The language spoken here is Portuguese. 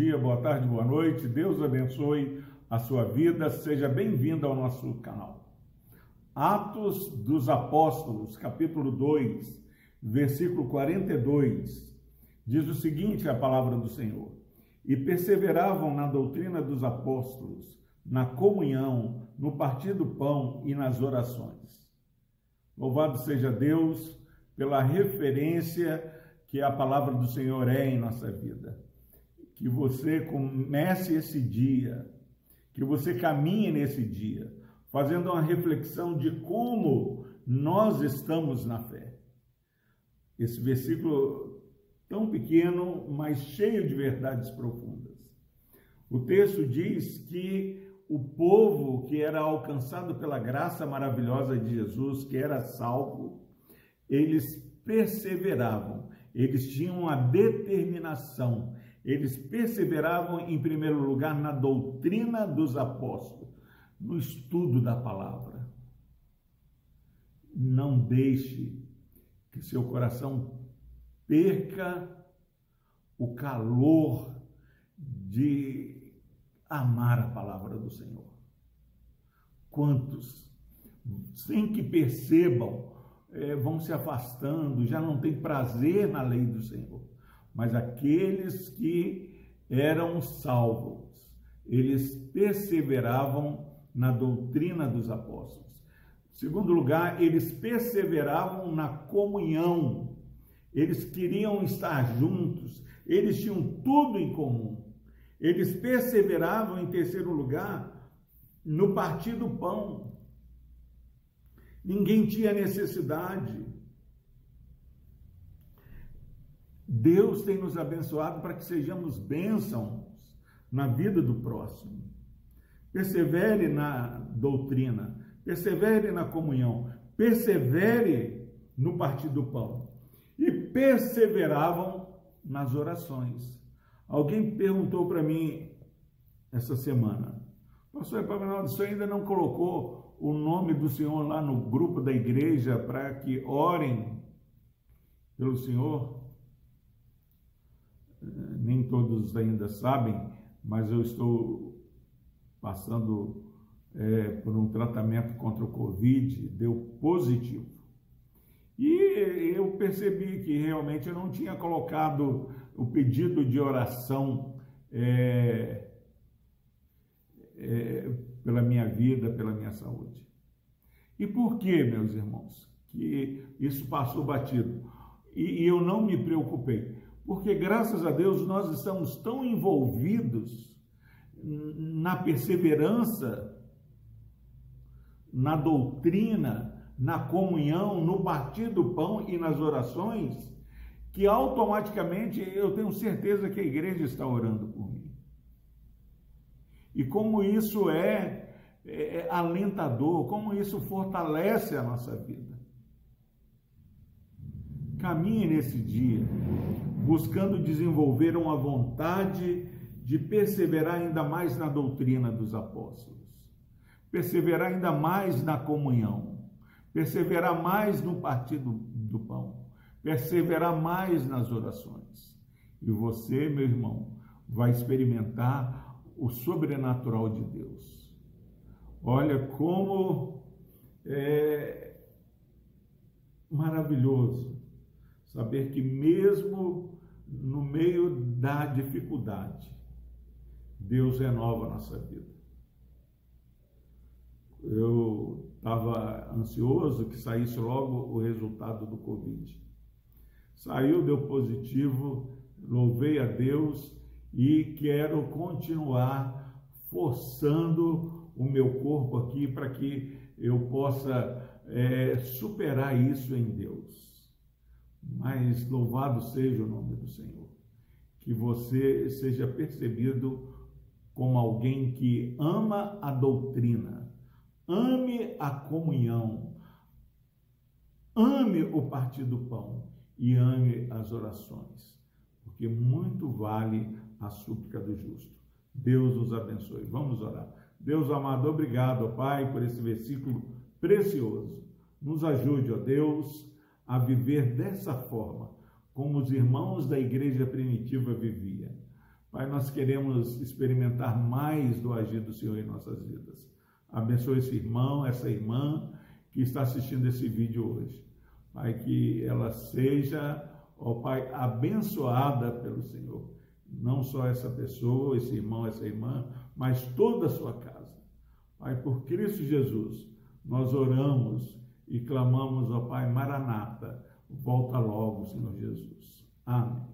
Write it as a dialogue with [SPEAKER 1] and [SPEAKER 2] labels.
[SPEAKER 1] dia, boa tarde, boa noite. Deus abençoe a sua vida. Seja bem-vindo ao nosso canal. Atos dos Apóstolos, capítulo 2, versículo 42, diz o seguinte: a palavra do Senhor. E perseveravam na doutrina dos apóstolos, na comunhão, no partir do pão e nas orações. Louvado seja Deus pela referência que a palavra do Senhor é em nossa vida. Que você comece esse dia, que você caminhe nesse dia, fazendo uma reflexão de como nós estamos na fé. Esse versículo tão pequeno, mas cheio de verdades profundas. O texto diz que o povo que era alcançado pela graça maravilhosa de Jesus, que era salvo, eles perseveravam eles tinham a determinação, eles perseveravam, em primeiro lugar, na doutrina dos apóstolos, no estudo da palavra. Não deixe que seu coração perca o calor de amar a palavra do Senhor. Quantos, sem que percebam, é, vão se afastando, já não tem prazer na lei do Senhor. Mas aqueles que eram salvos, eles perseveravam na doutrina dos apóstolos. Segundo lugar, eles perseveravam na comunhão. Eles queriam estar juntos, eles tinham tudo em comum. Eles perseveravam, em terceiro lugar, no partir do pão. Ninguém tinha necessidade. Deus tem nos abençoado para que sejamos bênçãos na vida do próximo. Persevere na doutrina, persevere na comunhão, persevere no partir do pão. E perseveravam nas orações. Alguém perguntou para mim essa semana, Pastor Epaminaldo, você ainda não colocou o nome do Senhor lá no grupo da igreja para que orem pelo Senhor. Todos ainda sabem, mas eu estou passando é, por um tratamento contra o Covid, deu positivo. E eu percebi que realmente eu não tinha colocado o pedido de oração é, é, pela minha vida, pela minha saúde. E por que, meus irmãos, que isso passou batido? E, e eu não me preocupei, porque graças a Deus nós estamos tão envolvidos na perseverança, na doutrina, na comunhão, no partir do pão e nas orações, que automaticamente eu tenho certeza que a igreja está orando por mim. E como isso é, é, é alentador, como isso fortalece a nossa vida. Caminhe nesse dia, buscando desenvolver uma vontade de perseverar ainda mais na doutrina dos apóstolos, perseverar ainda mais na comunhão, perseverar mais no partido do pão, perseverar mais nas orações. E você, meu irmão, vai experimentar o sobrenatural de Deus. Olha como é maravilhoso saber que mesmo no meio da dificuldade, Deus renova a nossa vida. Eu estava ansioso que saísse logo o resultado do Covid. Saiu, deu positivo, louvei a Deus e quero continuar forçando o meu corpo aqui para que eu possa é, superar isso em Deus. Mas louvado seja o nome do Senhor. Que você seja percebido como alguém que ama a doutrina, ame a comunhão, ame o partir do pão e ame as orações, porque muito vale a súplica do justo. Deus os abençoe. Vamos orar. Deus amado, obrigado, Pai, por esse versículo precioso. Nos ajude, ó Deus, a viver dessa forma, como os irmãos da igreja primitiva viviam. Pai, nós queremos experimentar mais do agir do Senhor em nossas vidas. Abençoe esse irmão, essa irmã que está assistindo esse vídeo hoje. Pai, que ela seja, ó Pai, abençoada pelo Senhor. Não só essa pessoa, esse irmão, essa irmã, mas toda a sua casa. Pai, por Cristo Jesus, nós oramos e clamamos, ó Pai, Maranata, volta logo, Senhor Jesus. Amém.